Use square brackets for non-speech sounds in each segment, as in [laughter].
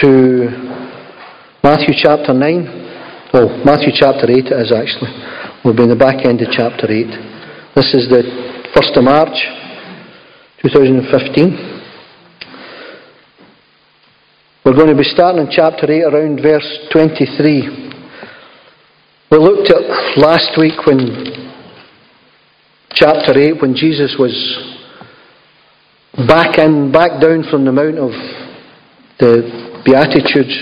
to Matthew chapter 9. Oh, Matthew chapter 8 it is actually. We'll be in the back end of chapter 8. This is the 1st of March 2015. We're going to be starting in chapter 8 around verse 23. We looked at last week when chapter 8 when Jesus was back in back down from the mount of the beatitudes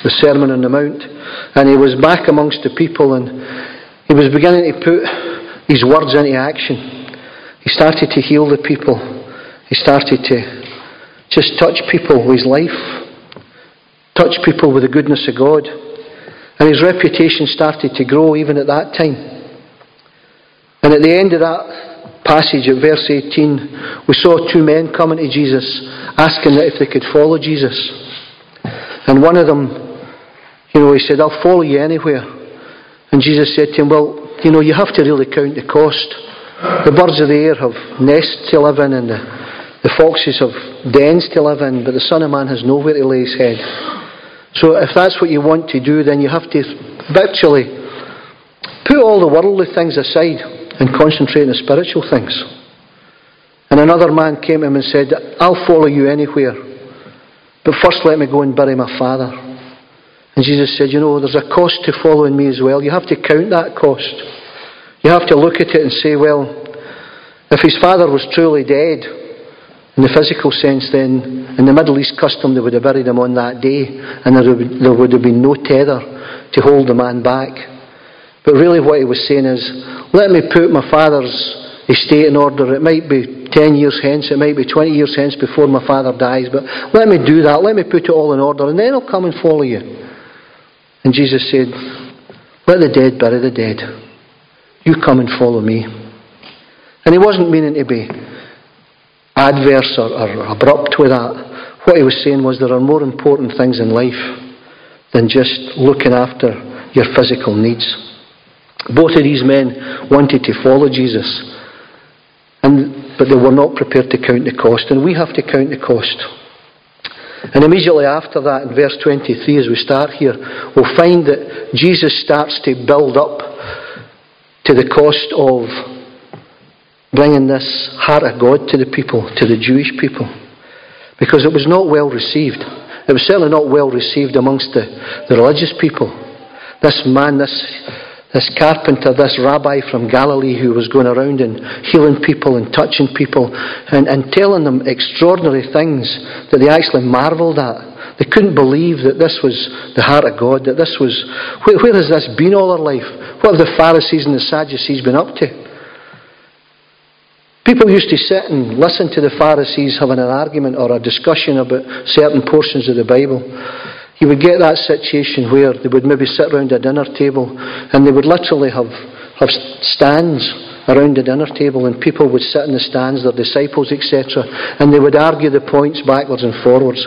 the sermon on the mount and he was back amongst the people and he was beginning to put his words into action he started to heal the people he started to just touch people with his life touch people with the goodness of God and his reputation started to grow even at that time. And at the end of that passage at verse 18, we saw two men coming to Jesus asking that if they could follow Jesus. And one of them, you know, he said, I'll follow you anywhere. And Jesus said to him, Well, you know, you have to really count the cost. The birds of the air have nests to live in, and the, the foxes have dens to live in, but the Son of Man has nowhere to lay his head. So if that's what you want to do, then you have to virtually put all the worldly things aside and concentrate on the spiritual things. And another man came to him and said, I'll follow you anywhere, but first let me go and bury my father. And Jesus said, You know, there's a cost to following me as well. You have to count that cost. You have to look at it and say, Well, if his father was truly dead, in the physical sense, then, in the Middle East custom, they would have buried him on that day, and there would, have been no tether to hold the man back. But really, what he was saying is, let me put my father's estate in order. It might be 10 years hence, it might be 20 years hence before my father dies, but let me do that. Let me put it all in order, and then I'll come and follow you. And Jesus said, Let the dead bury the dead. You come and follow me. And he wasn't meaning to be adverse or, or abrupt with that. What he was saying was there are more important things in life than just looking after your physical needs. Both of these men wanted to follow Jesus, and, but they were not prepared to count the cost, and we have to count the cost. And immediately after that, in verse 23, as we start here, we'll find that Jesus starts to build up to the cost of bringing this heart of God to the people, to the Jewish people, because it was not well received. It was certainly not well received amongst the, the religious people. This man, this, this carpenter, this rabbi from Galilee who was going around and healing people and touching people and, and telling them extraordinary things that they actually marvelled at. They couldn't believe that this was the heart of God, that this was. Where, where has this been all their life? What have the Pharisees and the Sadducees been up to? People used to sit and listen to the Pharisees having an argument or a discussion about certain portions of the Bible. You would get that situation where they would maybe sit around a dinner table and they would literally have, have stands around the dinner table and people would sit in the stands, their disciples, etc., and they would argue the points backwards and forwards.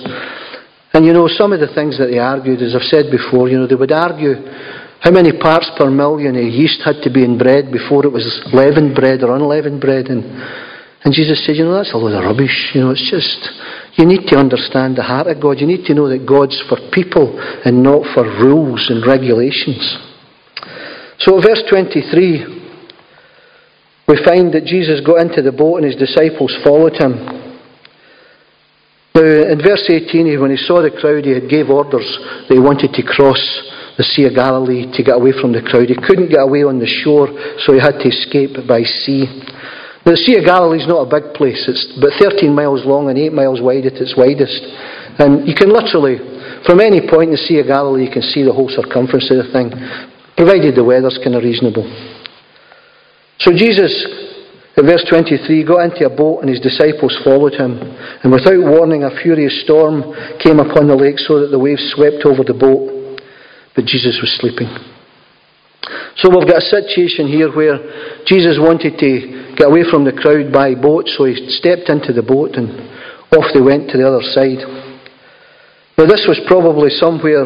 And you know, some of the things that they argued, as I've said before, you know, they would argue how many parts per million of yeast had to be in bread before it was leavened bread or unleavened bread? And, and Jesus said, you know, that's a load of rubbish. You know, it's just, you need to understand the heart of God. You need to know that God's for people and not for rules and regulations. So, verse 23, we find that Jesus got into the boat and his disciples followed him. Now, in verse 18, when he saw the crowd, he gave orders that he wanted to cross the Sea of Galilee to get away from the crowd. He couldn't get away on the shore, so he had to escape by sea. Now, the Sea of Galilee is not a big place. It's about 13 miles long and 8 miles wide at its widest. And you can literally, from any point in the Sea of Galilee, you can see the whole circumference of the thing, provided the weather's kind of reasonable. So Jesus, in verse 23, got into a boat and his disciples followed him. And without warning, a furious storm came upon the lake so that the waves swept over the boat but Jesus was sleeping. So we've got a situation here where Jesus wanted to get away from the crowd by boat, so he stepped into the boat and off they went to the other side. Now, this was probably somewhere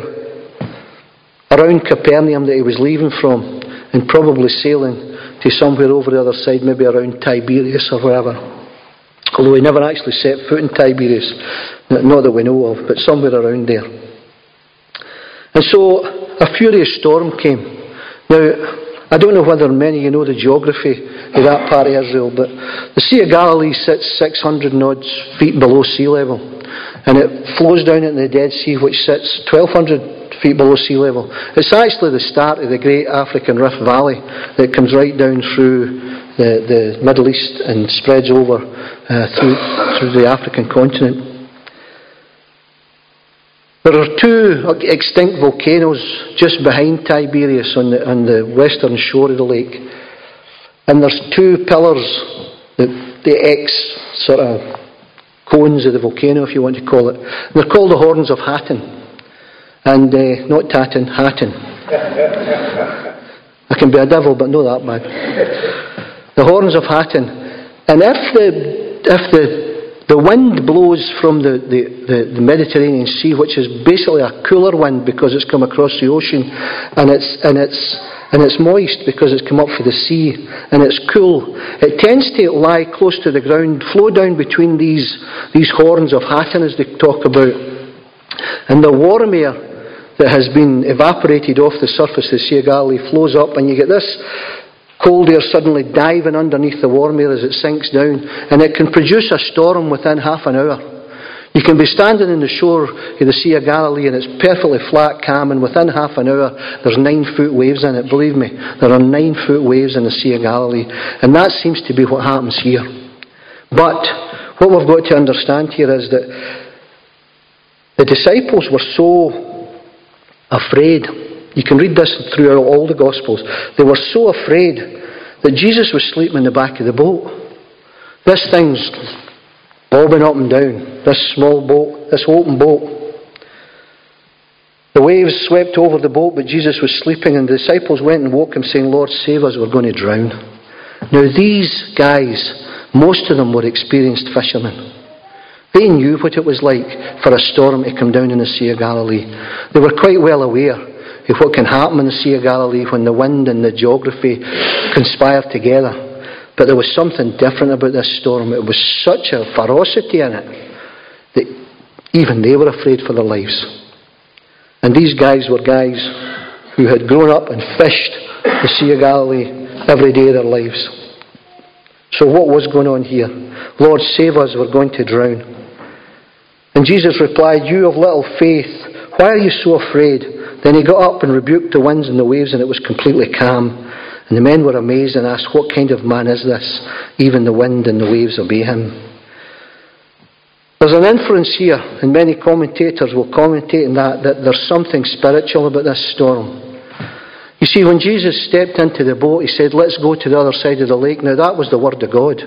around Capernaum that he was leaving from, and probably sailing to somewhere over the other side, maybe around Tiberias or wherever. Although he never actually set foot in Tiberias, not that we know of, but somewhere around there. And so a furious storm came. Now, I don't know whether many of you know the geography of that part of Israel, but the Sea of Galilee sits 600 odd feet below sea level. And it flows down into the Dead Sea, which sits 1200 feet below sea level. It's actually the start of the great African Rift Valley that comes right down through the, the Middle East and spreads over uh, through, through the African continent. There are two extinct volcanoes just behind Tiberias on the, on the western shore of the lake. And there's two pillars, the, the X sort of cones of the volcano, if you want to call it. They're called the Horns of Hattin. And uh, not Tatton, Hattin. I can be a devil, but not that bad. The Horns of Hattin. And if the, if the the wind blows from the, the, the, the, Mediterranean Sea, which is basically a cooler wind because it's come across the ocean, and it's, and it's, and it's moist because it's come up from the sea, and it's cool. It tends to lie close to the ground, flow down between these, these horns of Hattin, as they talk about. And the warm air that has been evaporated off the surface of the Sea of Galilee flows up, and you get this cold air suddenly diving underneath the warm air as it sinks down, and it can produce a storm within half an hour. You can be standing on the shore of the Sea of Galilee and it's perfectly flat, calm, and within half an hour there's nine foot waves in it. Believe me, there are nine foot waves in the Sea of Galilee, and that seems to be what happens here. But what we've got to understand here is that the disciples were so afraid you can read this through all the Gospels. They were so afraid that Jesus was sleeping in the back of the boat. This thing's bobbing up and down, this small boat, this open boat. The waves swept over the boat, but Jesus was sleeping, and the disciples went and woke him, saying, Lord, save us, we're going to drown. Now, these guys, most of them were experienced fishermen. They knew what it was like for a storm to come down in the Sea of Galilee. They were quite well aware of what can happen in the Sea of Galilee when the wind and the geography conspire together. But there was something different about this storm. It was such a ferocity in it that even they were afraid for their lives. And these guys were guys who had grown up and fished the Sea of Galilee every day of their lives. So, what was going on here? Lord, save us, we're going to drown. And Jesus replied, You of little faith, why are you so afraid? Then he got up and rebuked the winds and the waves, and it was completely calm. And the men were amazed and asked, What kind of man is this? Even the wind and the waves obey him. There's an inference here, and many commentators will commentate on that, that there's something spiritual about this storm. You see, when Jesus stepped into the boat, he said, Let's go to the other side of the lake. Now, that was the word of God.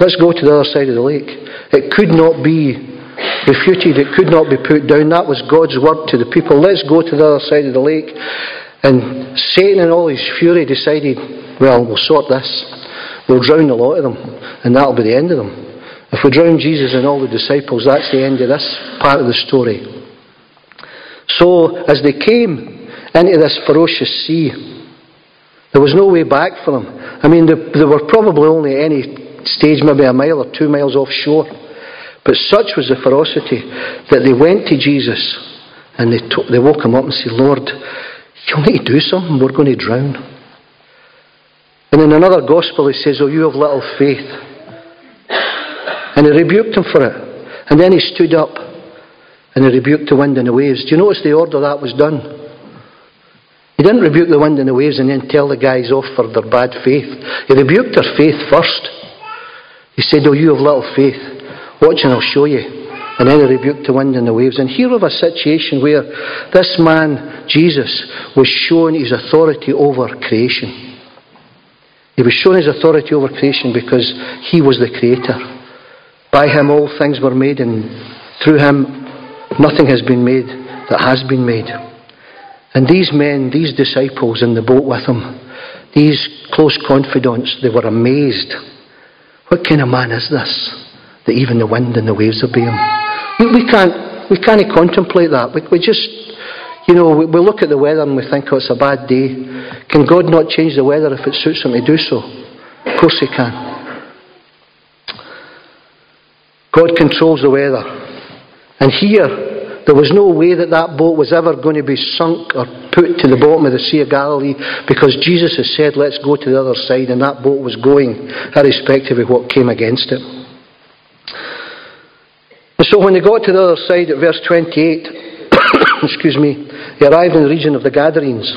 Let's go to the other side of the lake. It could not be refuted, it could not be put down. That was God's word to the people. Let's go to the other side of the lake. And Satan, in all his fury, decided, well, we'll sort this. We'll drown a lot of them, and that'll be the end of them. If we drown Jesus and all the disciples, that's the end of this part of the story. So, as they came into this ferocious sea, there was no way back for them. I mean, they, they were probably only any stage, maybe a mile or two miles offshore. But such was the ferocity that they went to Jesus and they, they woke him up and said, Lord, you'll need to do something. We're going to drown. And in another gospel, he says, Oh, you have little faith. And he rebuked him for it. And then he stood up and he rebuked the wind and the waves. Do you notice the order that was done? He didn't rebuke the wind and the waves and then tell the guys off for their bad faith. He rebuked their faith first. He said, Oh, you have little faith. Watch and I'll show you. And then he rebuked the wind and the waves. And here have a situation where this man, Jesus, was shown his authority over creation. He was shown his authority over creation because he was the creator. By him all things were made, and through him nothing has been made that has been made. And these men, these disciples in the boat with him, these close confidants, they were amazed. What kind of man is this? That even the wind and the waves obey him. We, we can't, we can't contemplate that. We, we just, you know, we, we look at the weather and we think, oh, it's a bad day. Can God not change the weather if it suits him to do so? Of course he can. God controls the weather. And here, There was no way that that boat was ever going to be sunk or put to the bottom of the Sea of Galilee because Jesus has said, let's go to the other side, and that boat was going, irrespective of what came against it. And so when they got to the other side at verse 28, [coughs] excuse me, they arrived in the region of the Gadarenes.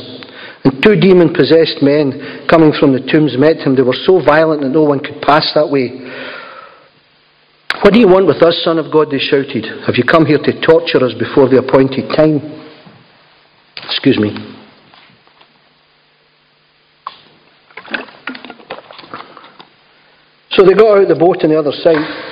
And two demon possessed men coming from the tombs met him. They were so violent that no one could pass that way. What do you want with us, Son of God? They shouted. Have you come here to torture us before the appointed time? Excuse me. So they got out the boat on the other side.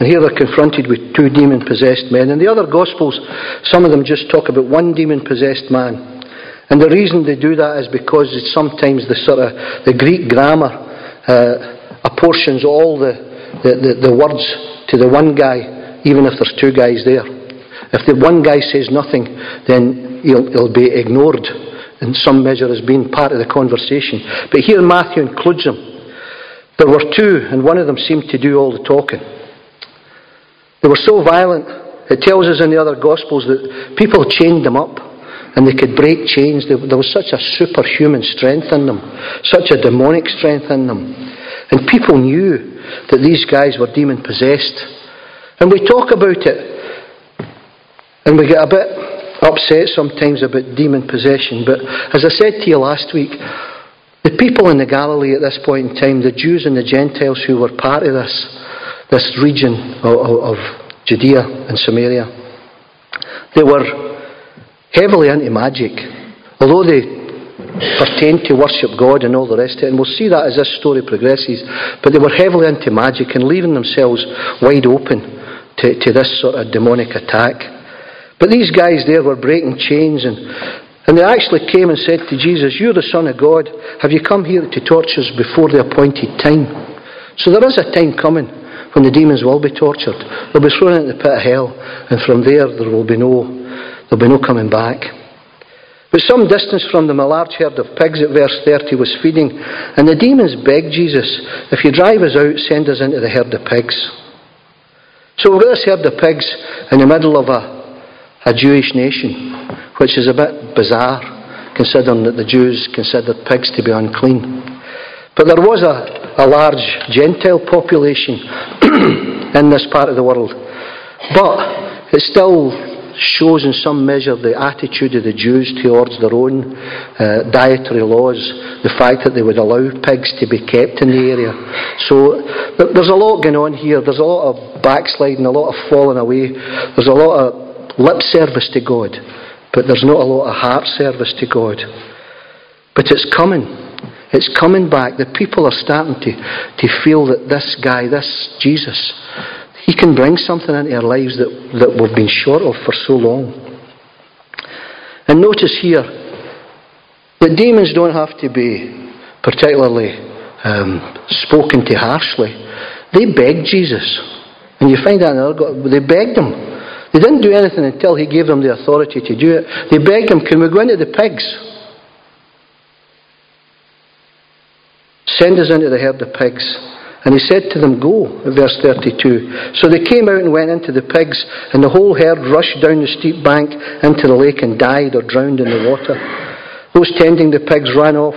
And here they're confronted with two demon possessed men. In the other Gospels, some of them just talk about one demon possessed man. And the reason they do that is because sometimes the sort of the Greek grammar uh, apportions all the the, the, the words to the one guy, even if there's two guys there. If the one guy says nothing, then he'll, he'll be ignored in some measure as being part of the conversation. But here Matthew includes them. There were two, and one of them seemed to do all the talking. They were so violent, it tells us in the other Gospels that people chained them up and they could break chains. There was such a superhuman strength in them, such a demonic strength in them. And people knew that these guys were demon possessed. And we talk about it, and we get a bit upset sometimes about demon possession. But as I said to you last week, the people in the Galilee at this point in time, the Jews and the Gentiles who were part of this, this region of, of Judea and Samaria, they were heavily into magic. Although they pertained to worship God and all the rest of it. And we'll see that as this story progresses. But they were heavily into magic and leaving themselves wide open to, to this sort of demonic attack. But these guys there were breaking chains and, and they actually came and said to Jesus, You're the Son of God. Have you come here to torture us before the appointed time? So there is a time coming when the demons will be tortured. They'll be thrown into the pit of hell, and from there there will be no, there'll be no coming back. But some distance from them, a large herd of pigs at verse 30 was feeding, and the demons begged Jesus, If you drive us out, send us into the herd of pigs. So we've got this herd of pigs in the middle of a, a Jewish nation, which is a bit bizarre, considering that the Jews considered pigs to be unclean. But there was a, a large Gentile population [clears throat] in this part of the world. But it still shows in some measure the attitude of the Jews towards their own uh, dietary laws, the fact that they would allow pigs to be kept in the area. So there's a lot going on here. There's a lot of backsliding, a lot of falling away. There's a lot of lip service to God, but there's not a lot of heart service to God. But it's coming. It's coming back. The people are starting to, to feel that this guy, this Jesus, he can bring something into our lives that, that we've been short of for so long. And notice here that demons don't have to be particularly um, spoken to harshly. They begged Jesus. And you find that in other they begged him. They didn't do anything until he gave them the authority to do it. They begged him, Can we go into the pigs? Send us into the herd of pigs. And he said to them, Go, verse 32. So they came out and went into the pigs, and the whole herd rushed down the steep bank into the lake and died or drowned in the water. Those tending the pigs ran off,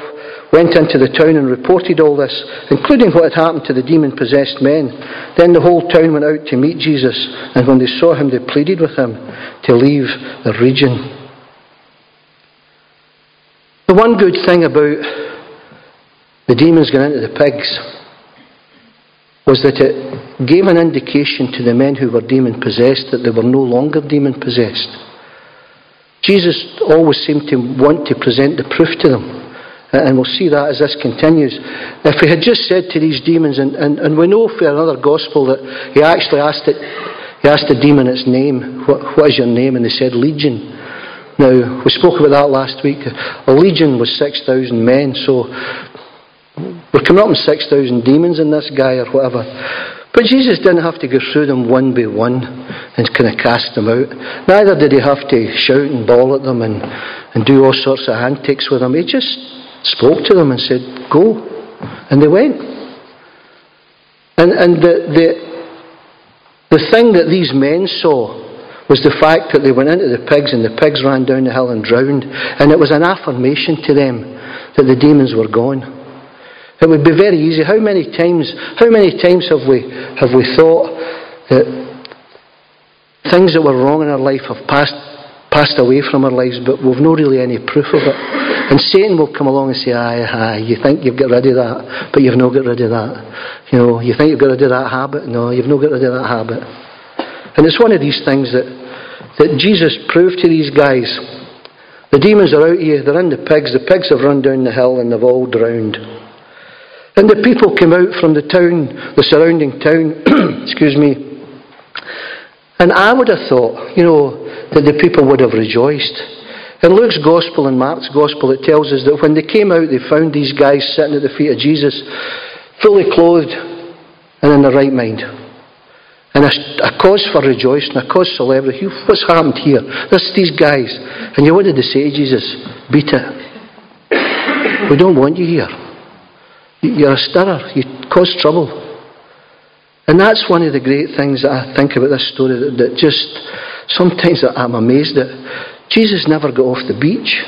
went into the town and reported all this, including what had happened to the demon possessed men. Then the whole town went out to meet Jesus, and when they saw him, they pleaded with him to leave the region. The one good thing about the demons going into the pigs was that it gave an indication to the men who were demon possessed that they were no longer demon possessed. Jesus always seemed to want to present the proof to them. And we'll see that as this continues. If he had just said to these demons, and, and, and we know for another gospel that he actually asked it, he asked the demon its name, what, what is your name? And they said, Legion. Now, we spoke about that last week. A legion was 6,000 men, so we're coming up with 6,000 demons in this guy or whatever. But Jesus didn't have to go through them one by one and kind of cast them out. Neither did he have to shout and bawl at them and, and do all sorts of antics with them. He just spoke to them and said, Go. And they went. And, and the, the, the thing that these men saw was the fact that they went into the pigs and the pigs ran down the hill and drowned. And it was an affirmation to them that the demons were gone. It would be very easy. How many times, how many times have we, have we thought that things that were wrong in our life have passed, passed away from our lives, but we've no really any proof of it? And Satan will come along and say, aye, aye, you think you've got rid of that, but you've not got rid of that. You know, you think you've got rid of that habit? No, you've not got rid of that habit. And it's one of these things that, that Jesus proved to these guys. The demons are out here, they're in the pigs, the pigs have run down the hill and they've all drowned. And the people came out from the town, the surrounding town, [clears throat] excuse me. And I would have thought, you know, that the people would have rejoiced. In Luke's Gospel and Mark's Gospel, it tells us that when they came out, they found these guys sitting at the feet of Jesus, fully clothed and in the right mind. And a, a, cause for rejoicing, a cause for celebrity. What's happened here? This, these guys. And you wanted to say, Jesus, beat it. We don't want you here. You're a stirrer. You cause trouble. And that's one of the great things that I think about this story that, that just sometimes I'm amazed at. Jesus never got off the beach.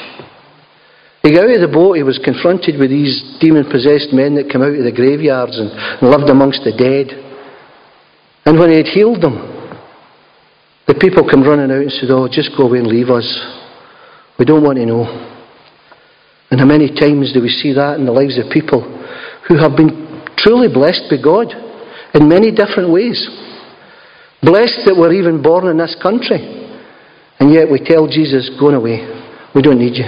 He got out of the boat, he was confronted with these demon possessed men that came out of the graveyards and, and lived amongst the dead. And when he had healed them, the people come running out and said, Oh, just go away and leave us. We don't want to know. And how many times do we see that in the lives of people who have been truly blessed by God in many different ways? Blessed that we're even born in this country. And yet we tell Jesus, Go away. We don't need you.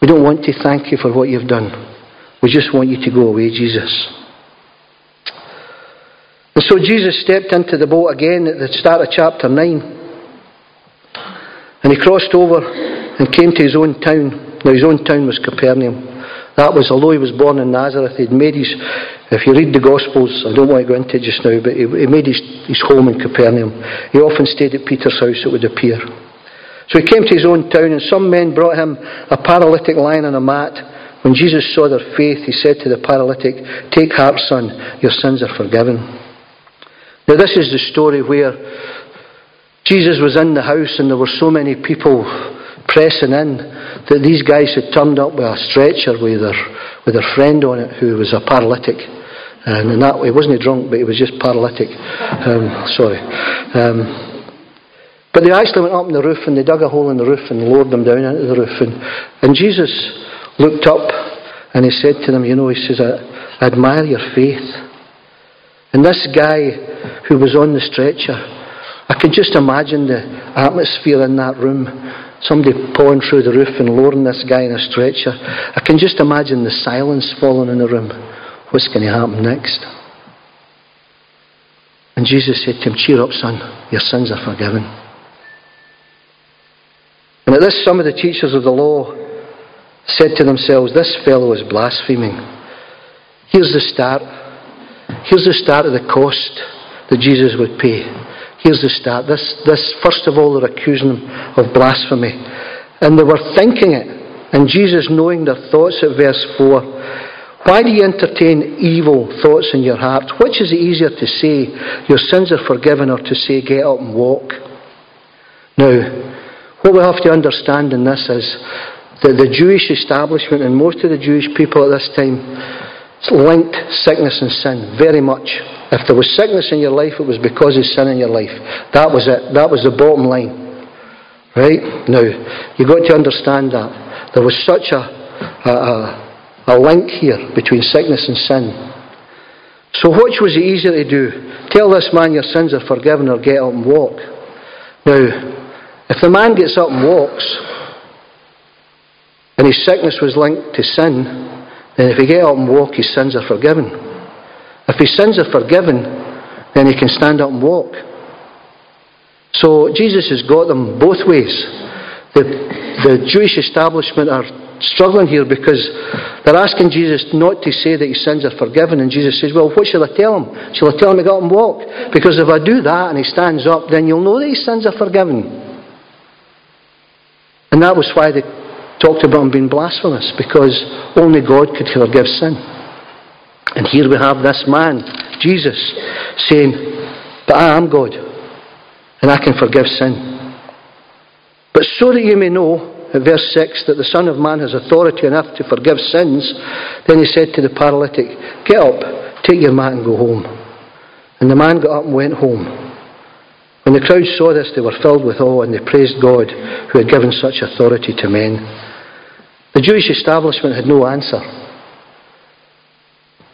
We don't want to thank you for what you've done. We just want you to go away, Jesus. And so Jesus stepped into the boat again at the start of chapter 9. And he crossed over and came to his own town. Now, his own town was Capernaum. That was, although he was born in Nazareth, he'd made his, if you read the Gospels, I don't want to go into it just now, but he, he made his, his home in Capernaum. He often stayed at Peter's house, it would appear. So he came to his own town, and some men brought him a paralytic lying on a mat. When Jesus saw their faith, he said to the paralytic, Take heart, son, your sins are forgiven. Now, this is the story where Jesus was in the house and there were so many people pressing in that these guys had turned up with a stretcher with their, with their friend on it who was a paralytic. And in that way, wasn't he drunk, but he was just paralytic. Um, sorry. Um, but they actually went up in the roof and they dug a hole in the roof and lowered them down into the roof. And, and Jesus looked up and he said to them, You know, he says, I, I admire your faith. And this guy who was on the stretcher, I can just imagine the atmosphere in that room. Somebody pouring through the roof and lowering this guy in a stretcher. I can just imagine the silence falling in the room. What's going to happen next? And Jesus said to him, Cheer up, son, your sins are forgiven. And at this, some of the teachers of the law said to themselves, This fellow is blaspheming. Here's the start. Here's the start of the cost that Jesus would pay. Here's the start. This, this first of all, they're accusing him of blasphemy. And they were thinking it. And Jesus, knowing their thoughts at verse 4, why do you entertain evil thoughts in your heart? Which is easier to say, your sins are forgiven, or to say, get up and walk? Now, what we have to understand in this is that the Jewish establishment and most of the Jewish people at this time linked sickness and sin very much. If there was sickness in your life, it was because of sin in your life. That was it. That was the bottom line. Right? Now, you've got to understand that. There was such a, a, a link here between sickness and sin. So, which was it easier to do? Tell this man your sins are forgiven or get up and walk. Now, if the man gets up and walks, and his sickness was linked to sin, then if he get up and walk, his sins are forgiven. If his sins are forgiven, then he can stand up and walk. So Jesus has got them both ways. The, the Jewish establishment are struggling here because they're asking Jesus not to say that his sins are forgiven. And Jesus says, Well, what shall I tell him? Shall I tell him to get up and walk? Because if I do that and he stands up, then you'll know that his sins are forgiven. And that was why they talked about him being blasphemous because only God could forgive sin. And here we have this man, Jesus, saying, But I am God. and I can forgive sin. But so that you may know, at verse 6, that the Son of Man has authority enough to forgive sins, then he said to the paralytic, Get up, take your mat and go home. And the man got up and went home. When the crowd saw this, they were filled with awe and they praised God who had given such authority to men. The Jewish establishment had no answer.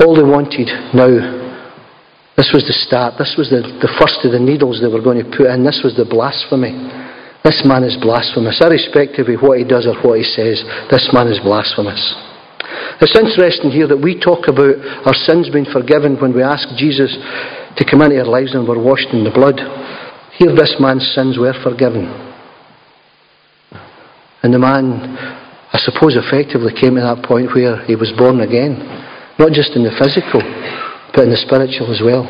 All they wanted now, this was the start, this was the, the first of the needles they were going to put in, this was the blasphemy. This man is blasphemous. Irrespective of what he does or what he says, this man is blasphemous. It's interesting here that we talk about our sins being forgiven when we ask Jesus to come into our lives and we're washed in the blood. Here, this man's sins were forgiven. And the man, I suppose, effectively came to that point where he was born again. Not just in the physical, but in the spiritual as well.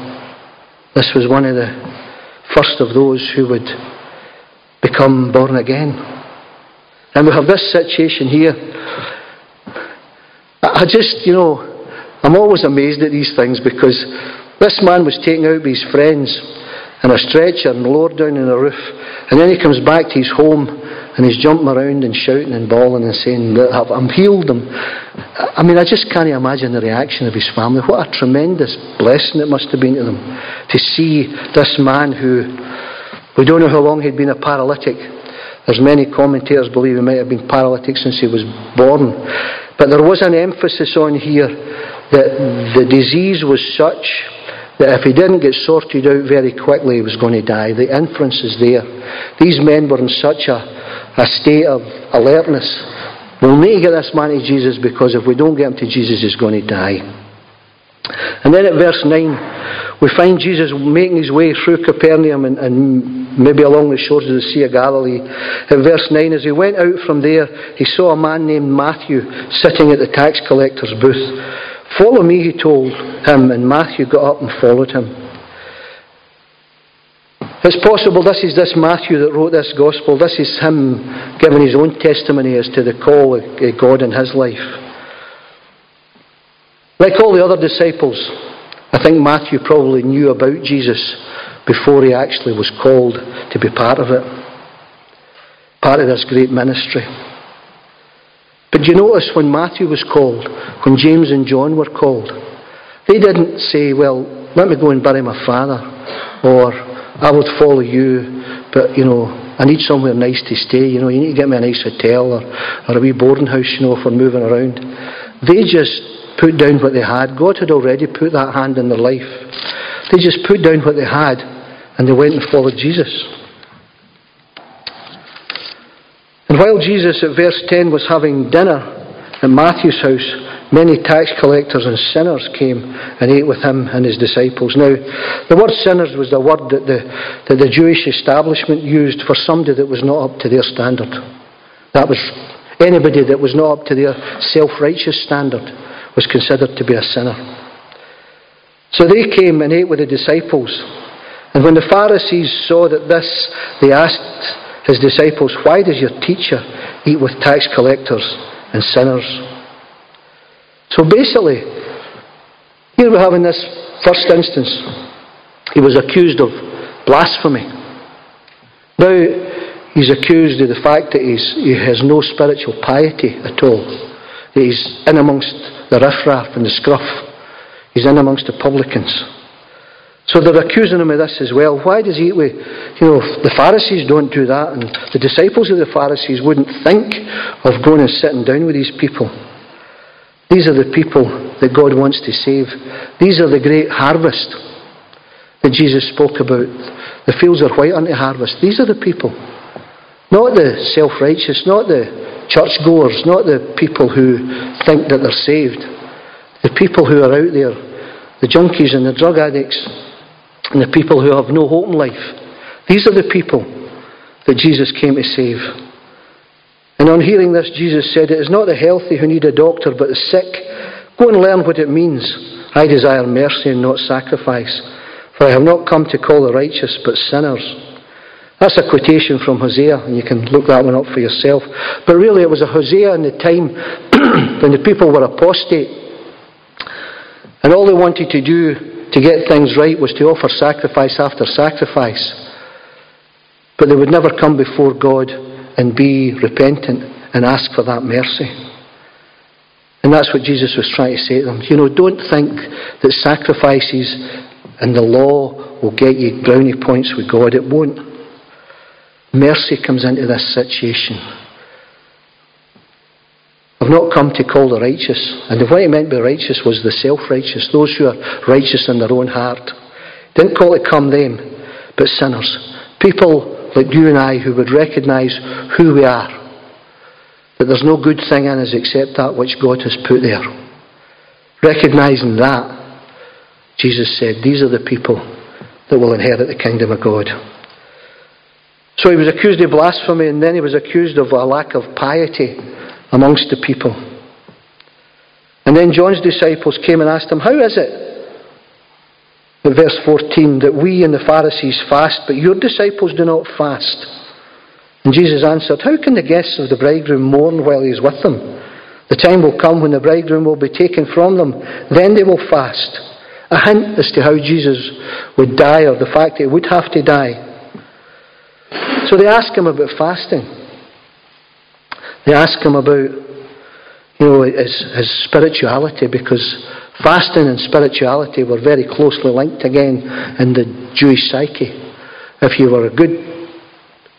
This was one of the first of those who would become born again. And we have this situation here. I just, you know, I'm always amazed at these things because this man was taken out by his friends in a stretcher and lowered down in a roof. And then he comes back to his home and he's jumping around and shouting and bawling and saying, I'm healed. him." I mean, I just can't imagine the reaction of his family. What a tremendous blessing it must have been to them to see this man who we don't know how long he'd been a paralytic. There's many commentators believe he might have been paralytic since he was born. But there was an emphasis on here that the disease was such that if he didn't get sorted out very quickly, he was going to die. The inference is there. These men were in such a, a state of alertness. We'll need to get this man to Jesus because if we don't get him to Jesus, he's going to die. And then at verse 9, we find Jesus making his way through Capernaum and, and maybe along the shores of the Sea of Galilee. In verse 9, as he went out from there, he saw a man named Matthew sitting at the tax collector's booth. Follow me, he told him, and Matthew got up and followed him. It's possible this is this Matthew that wrote this gospel. This is him giving his own testimony as to the call of eh, God in his life. Like all the other disciples, I think Matthew probably knew about Jesus before he actually was called to be part of it, part of this great ministry. But you notice when Matthew was called, when James and John were called, they didn't say, Well, let me go and bury my father, or I would follow you, but you know, I need somewhere nice to stay. You know, you need to get me a nice hotel or, or a wee boarding house, you know, for moving around. They just put down what they had. God had already put that hand in their life. They just put down what they had and they went and followed Jesus. And while Jesus at verse 10 was having dinner at Matthew's house, many tax collectors and sinners came and ate with him and his disciples. Now, the word sinners was the word that the, that the Jewish establishment used for somebody that was not up to their standard. That was anybody that was not up to their self righteous standard was considered to be a sinner. So they came and ate with the disciples. And when the Pharisees saw that this, they asked his disciples, Why does your teacher eat with tax collectors and sinners? So basically, here we have in this first instance, he was accused of blasphemy. Now, he's accused of the fact that he has no spiritual piety at all. He's in amongst the riffraff and the scruff. He's in amongst the publicans. So they're accusing him of this as well. Why does he eat with, you know, the Pharisees don't do that, and the disciples of the Pharisees wouldn't think of going and sitting down with these people. These are the people that God wants to save. These are the great harvest that Jesus spoke about. The fields are white unto harvest. These are the people. Not the self righteous, not the churchgoers, not the people who think that they're saved. The people who are out there, the junkies and the drug addicts and the people who have no hope in life. These are the people that Jesus came to save. And on hearing this, Jesus said, It is not the healthy who need a doctor, but the sick. Go and learn what it means. I desire mercy and not sacrifice. For I have not come to call the righteous, but sinners. That's a quotation from Hosea, and you can look that one up for yourself. But really, it was a Hosea in the time [clears throat] when the people were apostate. And all they wanted to do to get things right was to offer sacrifice after sacrifice. but they would never come before God and be repentant and ask for that mercy. And that's what Jesus was trying to say to them. You know, don't think that sacrifices and the law will get you brownie points with God. It won't. Mercy comes into this situation. I've not come to call the righteous. And what he meant by righteous was the self righteous, those who are righteous in their own heart. Didn't call it come them, but sinners. People like you and I who would recognise who we are that there's no good thing in us except that which God has put there. Recognizing that, Jesus said, These are the people that will inherit the kingdom of God. So he was accused of blasphemy and then he was accused of a lack of piety amongst the people. And then John's disciples came and asked him, How is it? At verse 14, that we and the Pharisees fast, but your disciples do not fast. And Jesus answered, How can the guests of the bridegroom mourn while he is with them? The time will come when the bridegroom will be taken from them. Then they will fast. A hint as to how Jesus would die, or the fact that he would have to die. So they ask him about fasting. They ask him about, you know, his, his spirituality, because fasting and spirituality were very closely linked again in the Jewish psyche. If you were a good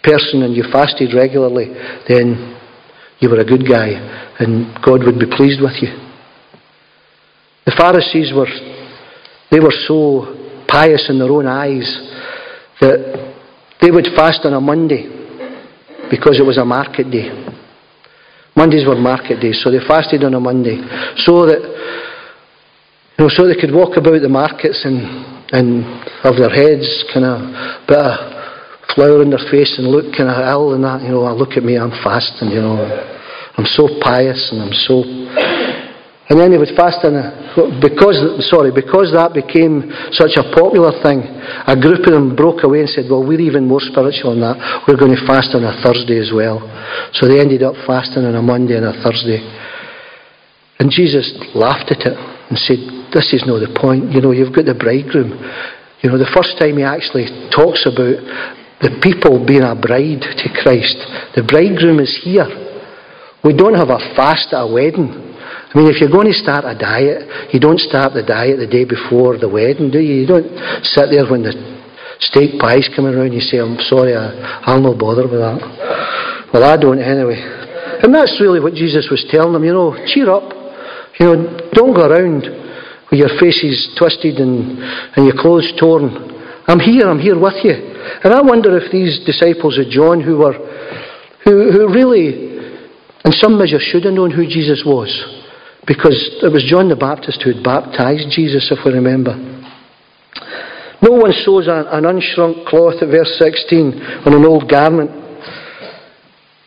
person and you fasted regularly, then you were a good guy and God would be pleased with you. The Pharisees were, they were so pious in their own eyes that they would fast on a Monday because it was a market day. Mondays were market days, so they fasted on a Monday so that know, so they could walk about the markets and and have their heads kind of bit of flour in their face and look kind of ill and that, you know, I look at me, I'm fasting, you know. I'm so pious and I'm so. And then he would fast on a, because, sorry, because that became such a popular thing, a group of them broke away and said, well, we're even more spiritual than that. We're going to fast on a Thursday as well. So they ended up fasting on a Monday and a Thursday. And Jesus laughed at it and said, this is not the point. You know, you've got the bridegroom. You know, the first time he actually talks about the people being a bride to Christ. The bridegroom is here. We don't have a fast at a wedding. I mean, if you're going to start a diet, you don't start the diet the day before the wedding, do you? You don't sit there when the steak pie's coming around and you say, I'm sorry, I, I'll not bother with that. Well, I don't anyway. And that's really what Jesus was telling them, you know, cheer up. You know, don't go around with your faces twisted and, and your clothes torn. I'm here, I'm here with you. And I wonder if these disciples of John, who were, who, who really, in some measure, should have known who Jesus was, because it was John the Baptist who had baptized Jesus, if we remember. No one sews an, unshrunk cloth at verse 16 on an old garment.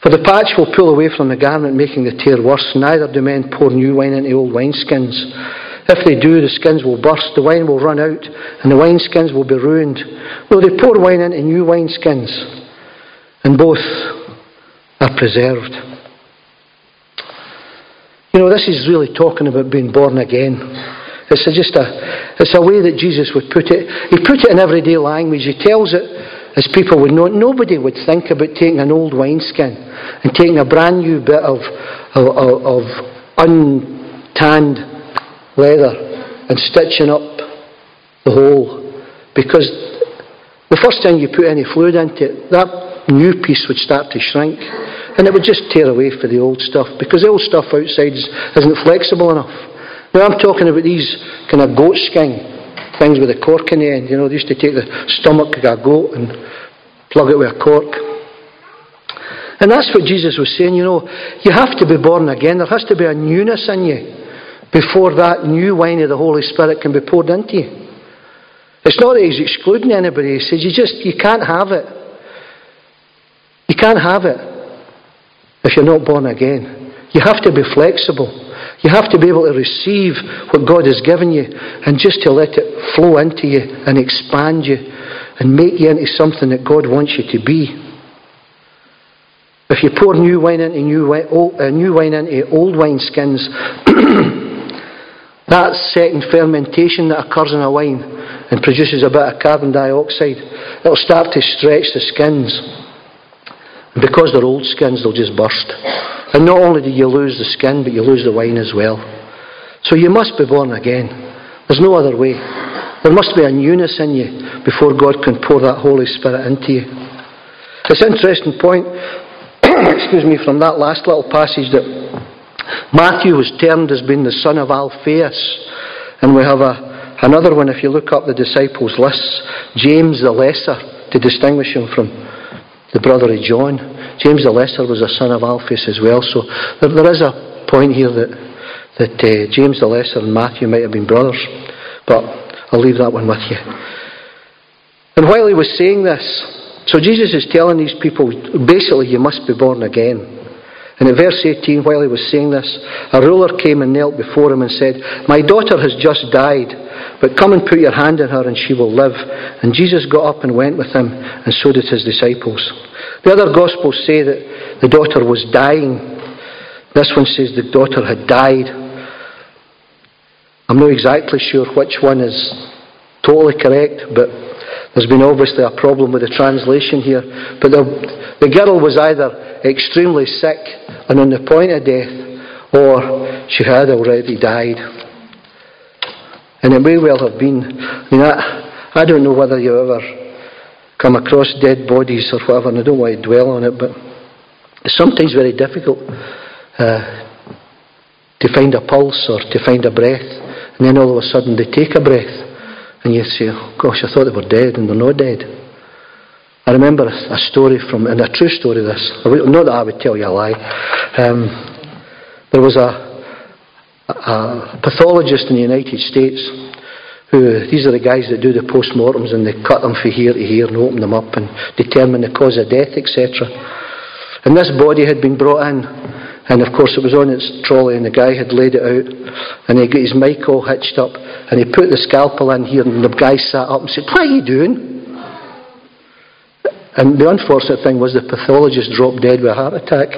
For the patch will pull away from the garment, making the tear worse. Neither do men pour new wine into old wineskins. If they do, the skins will burst, the wine will run out, and the wineskins will be ruined. No, they pour wine into new wineskins, and both are preserved. You know, this is really talking about being born again. It's a, just a, it's a way that Jesus would put it. He put it in everyday language. He tells it as people would know. Nobody would think about taking an old wineskin and taking a brand new bit of, of, of untanned leather and stitching up the hole because the first time you put any fluid into it, that new piece would start to shrink and it would just tear away for the old stuff because the old stuff outside isn't flexible enough. Now I'm talking about these kind of goat skin things with a cork in the end. You know, they used to take the stomach of a goat and plug it with a cork. And that's what Jesus was saying, you know, you have to be born again. There has to be a newness in you before that new wine of the Holy Spirit can be poured into you. It's not that he's excluding anybody. He says you just you can't have it. You can't have it if you're not born again. You have to be flexible. You have to be able to receive what God has given you and just to let it flow into you and expand you and make you into something that God wants you to be. If you pour new wine into new, old, uh, new wine into old wine skins, [clears throat] That second fermentation that occurs in a wine and produces a bit of carbon dioxide, it'll start to stretch the skins. And because they're old skins, they'll just burst. And not only do you lose the skin, but you lose the wine as well. So you must be born again. There's no other way. There must be a newness in you before God can pour that Holy Spirit into you. It's an interesting point, [coughs] excuse me, from that last little passage that Matthew was termed as being the son of Alphaeus. And we have a, another one, if you look up the disciples' lists, James the Lesser, to distinguish him from the brother of John. James the Lesser was a son of Alphaeus as well. So there, there is a point here that, that uh, James the Lesser and Matthew might have been brothers. But I'll leave that one with you. And while he was saying this, so Jesus is telling these people, basically, you must be born again. And in verse 18, while he was saying this, a ruler came and knelt before him and said, My daughter has just died, but come and put your hand on her and she will live. And Jesus got up and went with him, and so did his disciples. The other Gospels say that the daughter was dying. This one says the daughter had died. I'm not exactly sure which one is totally correct, but there's been obviously a problem with the translation here. But the, the girl was either extremely sick and on the point of death, or she had already died. And it may well have been. I mean, I, I don't know whether you ever come across dead bodies or whatever, and I don't want to dwell on it, but it's sometimes very difficult uh, to find a pulse or to find a breath, and then all of a sudden they take a breath, and you say, oh, Gosh, I thought they were dead, and they're not dead. I remember a story from, and a true story this, not that I would tell you a lie. Um, there was a, a pathologist in the United States who, these are the guys that do the post-mortems and they cut them from here to here and open them up and determine the cause of death, etc. And this body had been brought in, and of course it was on its trolley and the guy had laid it out and he got his mic all hitched up and he put the scalpel in here and the guy sat up and said, What are you doing? And the unfortunate thing was the pathologist dropped dead with a heart attack.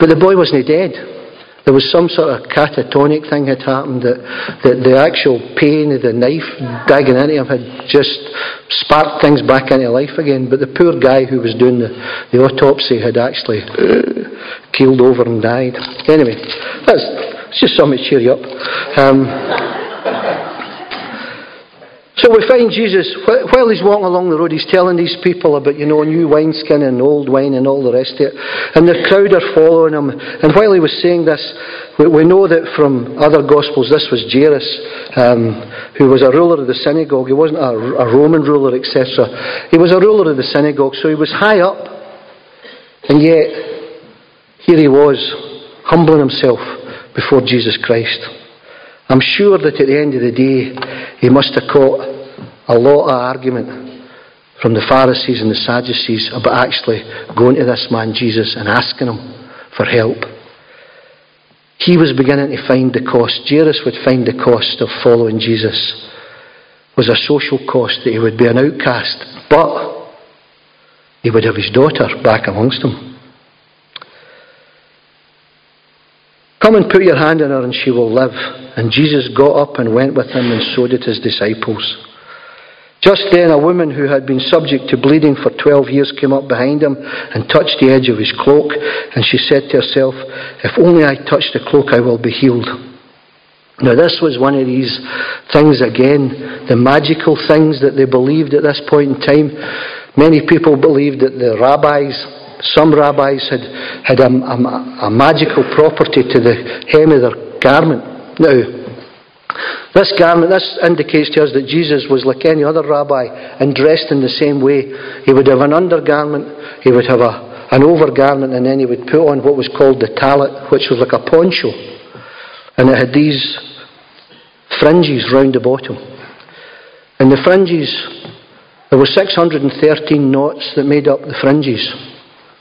But the boy wasn't dead. There was some sort of catatonic thing had happened that, that the actual pain of the knife digging into him had just sparked things back into life again. But the poor guy who was doing the, the autopsy had actually keeled over and died. Anyway, that's, that's just something to cheer you up. Um, so we find Jesus, while he's walking along the road, he's telling these people about, you know, new wineskin and old wine and all the rest of it. And the crowd are following him. And while he was saying this, we, know that from other Gospels, this was Jairus, um, who was a ruler of the synagogue. He wasn't a, a Roman ruler, etc. He was a ruler of the synagogue, so he was high up. And yet, here he was, humbling himself before Jesus Christ. I'm sure that at the end of the day, he must have caught a lot of argument from the Pharisees and the Sadducees about actually going to this man Jesus and asking him for help. He was beginning to find the cost, Jairus would find the cost of following Jesus was a social cost that he would be an outcast, but he would have his daughter back amongst them. Come and put your hand on her and she will live. And Jesus got up and went with him, and so did his disciples. Just then, a woman who had been subject to bleeding for 12 years came up behind him and touched the edge of his cloak. And she said to herself, If only I touch the cloak, I will be healed. Now, this was one of these things again, the magical things that they believed at this point in time. Many people believed that the rabbis some rabbis had, had a, a, a magical property to the hem of their garment. Now, this garment, this indicates to us that Jesus was like any other rabbi and dressed in the same way. He would have an undergarment, he would have a, an overgarment, and then he would put on what was called the talit, which was like a poncho. And it had these fringes round the bottom. And the fringes, there were 613 knots that made up the fringes.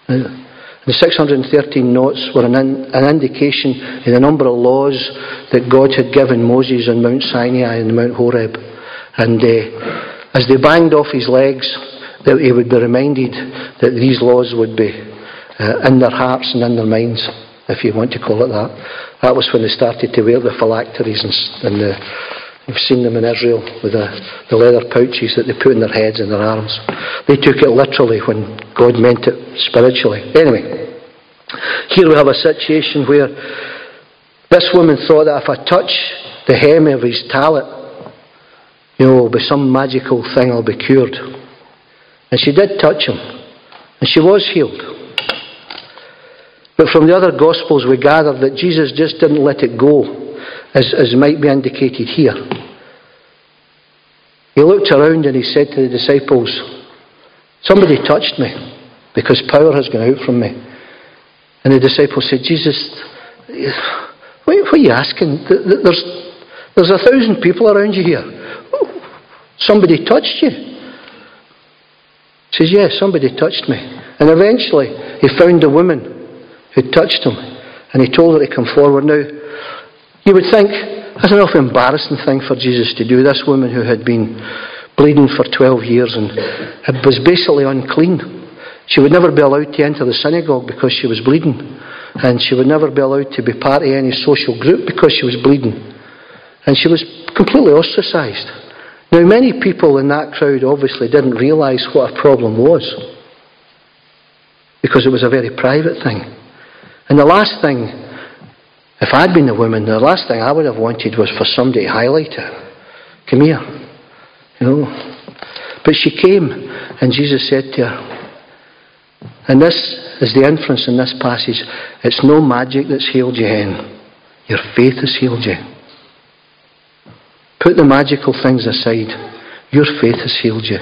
The 613 notes were an, in, an indication of the number of laws that God had given Moses on Mount Sinai and Mount Horeb. And uh, as they banged off his legs, that he would be reminded that these laws would be uh, in their hearts and in their minds, if you want to call it that. That was when they started to wear the phylacteries and, and the, You've seen them in Israel with the, the leather pouches that they put in their heads and their arms. They took it literally when God meant it spiritually. Anyway, here we have a situation where this woman thought that if I touch the hem of his talit, you know, it'll be some magical thing, I'll be cured. And she did touch him, and she was healed. But from the other Gospels, we gather that Jesus just didn't let it go as, as might be indicated here. He looked around and he said to the disciples, Somebody touched me because power has gone out from me. And the disciples said, Jesus, what are you asking? There's, there's a thousand people around you here. Somebody touched you. He says, Yes, yeah, somebody touched me. And eventually he found a woman who touched him and he told her to come forward. Now, you would think, that's an awful embarrassing thing for Jesus to do. This woman who had been bleeding for 12 years and was basically unclean. She would never be allowed to enter the synagogue because she was bleeding. And she would never be allowed to be part of any social group because she was bleeding. And she was completely ostracised. Now, many people in that crowd obviously didn't realise what a problem was because it was a very private thing. And the last thing if I'd been the woman, the last thing I would have wanted was for somebody to highlight it. Come here. You know. But she came, and Jesus said to her, and this is the inference in this passage it's no magic that's healed you, hen. Your faith has healed you. Put the magical things aside. Your faith has healed you.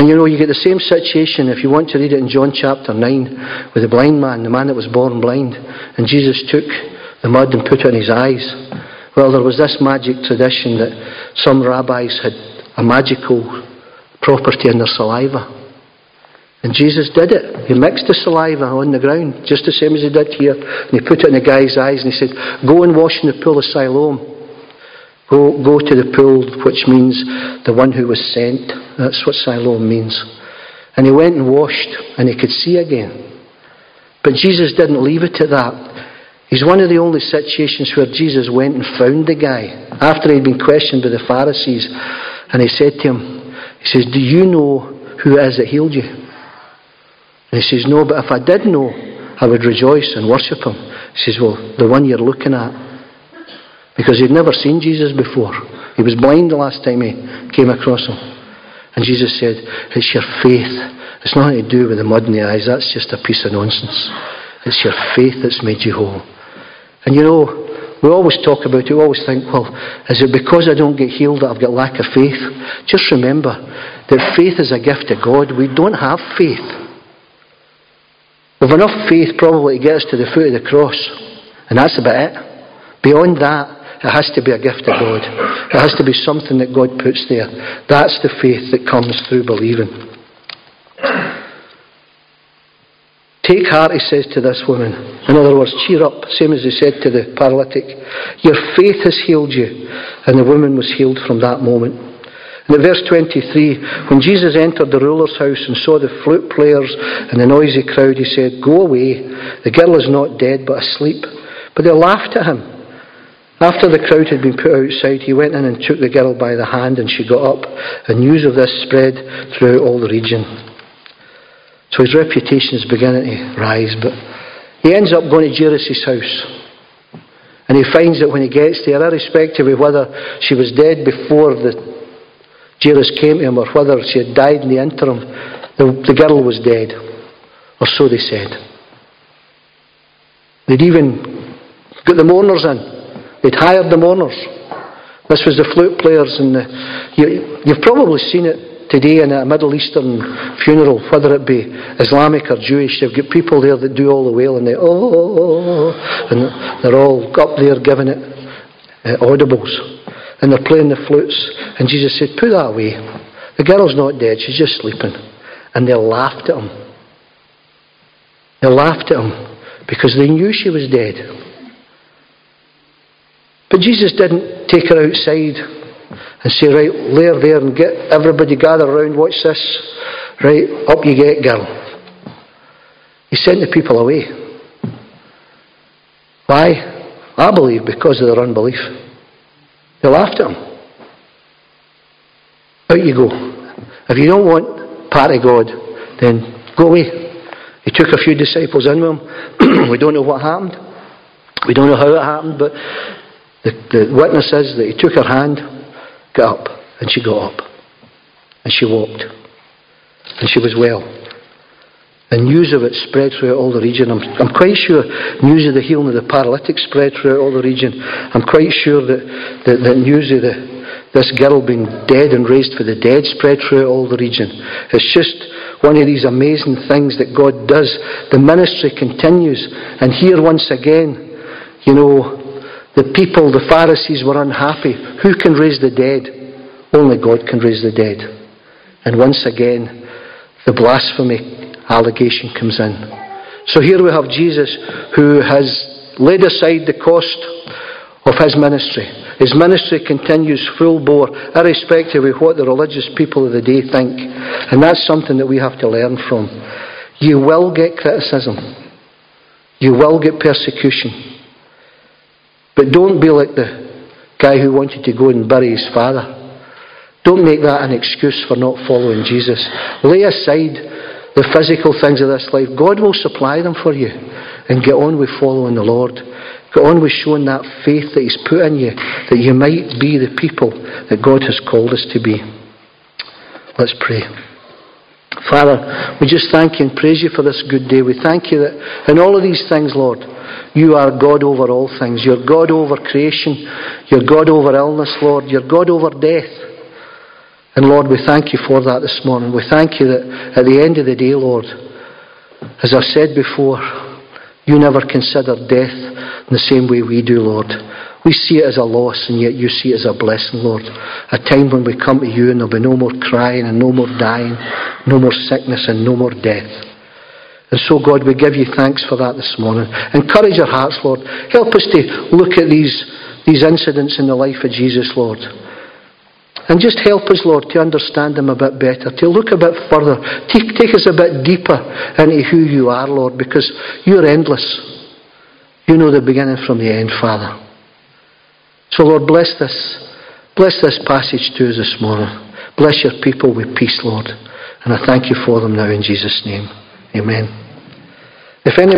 And you know, you get the same situation if you want to read it in John chapter 9 with the blind man, the man that was born blind. And Jesus took the mud and put it in his eyes. Well, there was this magic tradition that some rabbis had a magical property in their saliva. And Jesus did it. He mixed the saliva on the ground, just the same as he did here. And he put it in the guy's eyes and he said, Go and wash in the pool of Siloam. Go, go to the pool, which means the one who was sent. That's what Siloam means. And he went and washed, and he could see again. But Jesus didn't leave it at that. He's one of the only situations where Jesus went and found the guy after he'd been questioned by the Pharisees. And he said to him, He says, Do you know who it is that healed you? And he says, No, but if I did know, I would rejoice and worship him. He says, Well, the one you're looking at because he'd never seen Jesus before. He was blind the last time he came across him. And Jesus said, It's your faith. It's nothing to do with the mud in the eyes. That's just a piece of nonsense. It's your faith that's made you whole. And you know, we always talk about it, we always think, well, is it because I don't get healed that I've got lack of faith? Just remember that faith is a gift of God. We don't have faith. We've enough faith probably to get us to the foot of the cross, and that's about it. Beyond that, it has to be a gift of God. It has to be something that God puts there. That's the faith that comes through believing. Take heart, he says to this woman. In other words, cheer up, same as he said to the paralytic. Your faith has healed you. And the woman was healed from that moment. And at verse 23, when Jesus entered the ruler's house and saw the flute players and the noisy crowd, he said, Go away, the girl is not dead but asleep. But they laughed at him. After the crowd had been put outside, he went in and took the girl by the hand, and she got up, and news of this spread throughout all the region. So his reputation is beginning to rise, but he ends up going to Jairus' house. And he finds that when he gets there, irrespective of whether she was dead before the Jairus came to him or whether she had died in the interim, the, the girl was dead. Or so they said. They'd even got the mourners in. They'd hired the mourners. This was the flute players, and the, you, you've probably seen it today in a Middle Eastern funeral, whether it be Islamic or Jewish. They've got people there that do all the wailing, they oh, and they're all up there giving it uh, audibles, and they're playing the flutes. And Jesus said, "Put that away. The girl's not dead; she's just sleeping." And they laughed at him. They laughed at him because they knew she was dead. But Jesus didn't take her outside and say, right, lay her there and get everybody gather around, watch this. Right, up you get, girl. He sent the people away. Why? I believe because of their unbelief. They laughed at him. Out you go. If you don't want part of God, then go away. He took a few disciples in with him. [clears throat] we don't know what happened. We don't know how it happened, but the, the witness is that he took her hand, got up, and she got up. And she walked. And she was well. And news of it spread throughout all the region. I'm, I'm quite sure news of the healing of the paralytic spread throughout all the region. I'm quite sure that, that, that news of the, this girl being dead and raised for the dead spread throughout all the region. It's just one of these amazing things that God does. The ministry continues. And here once again, you know, the people, the Pharisees were unhappy. Who can raise the dead? Only God can raise the dead. And once again, the blasphemy allegation comes in. So here we have Jesus who has laid aside the cost of his ministry. His ministry continues full bore, irrespective of what the religious people of the day think. And that's something that we have to learn from. You will get criticism. You will get persecution. But don't be like the guy who wanted to go and bury his father. Don't make that an excuse for not following Jesus. Lay aside the physical things of this life, God will supply them for you. And get on with following the Lord. Get on with showing that faith that He's put in you, that you might be the people that God has called us to be. Let's pray. Father, we just thank you and praise you for this good day. We thank you that in all of these things, Lord, you are God over all things. You're God over creation. You're God over illness, Lord. You're God over death. And Lord, we thank you for that this morning. We thank you that at the end of the day, Lord, as I've said before, you never consider death in the same way we do, Lord. We see it as a loss, and yet you see it as a blessing, Lord. A time when we come to you and there'll be no more crying and no more dying, no more sickness and no more death. And so, God, we give you thanks for that this morning. Encourage our hearts, Lord. Help us to look at these, these incidents in the life of Jesus, Lord. And just help us, Lord, to understand Him a bit better, to look a bit further, take, take us a bit deeper into who you are, Lord, because you're endless. You know the beginning from the end, Father. So, Lord, bless this. Bless this passage to us this morning. Bless your people with peace, Lord. And I thank you for them now in Jesus' name. Amen. If any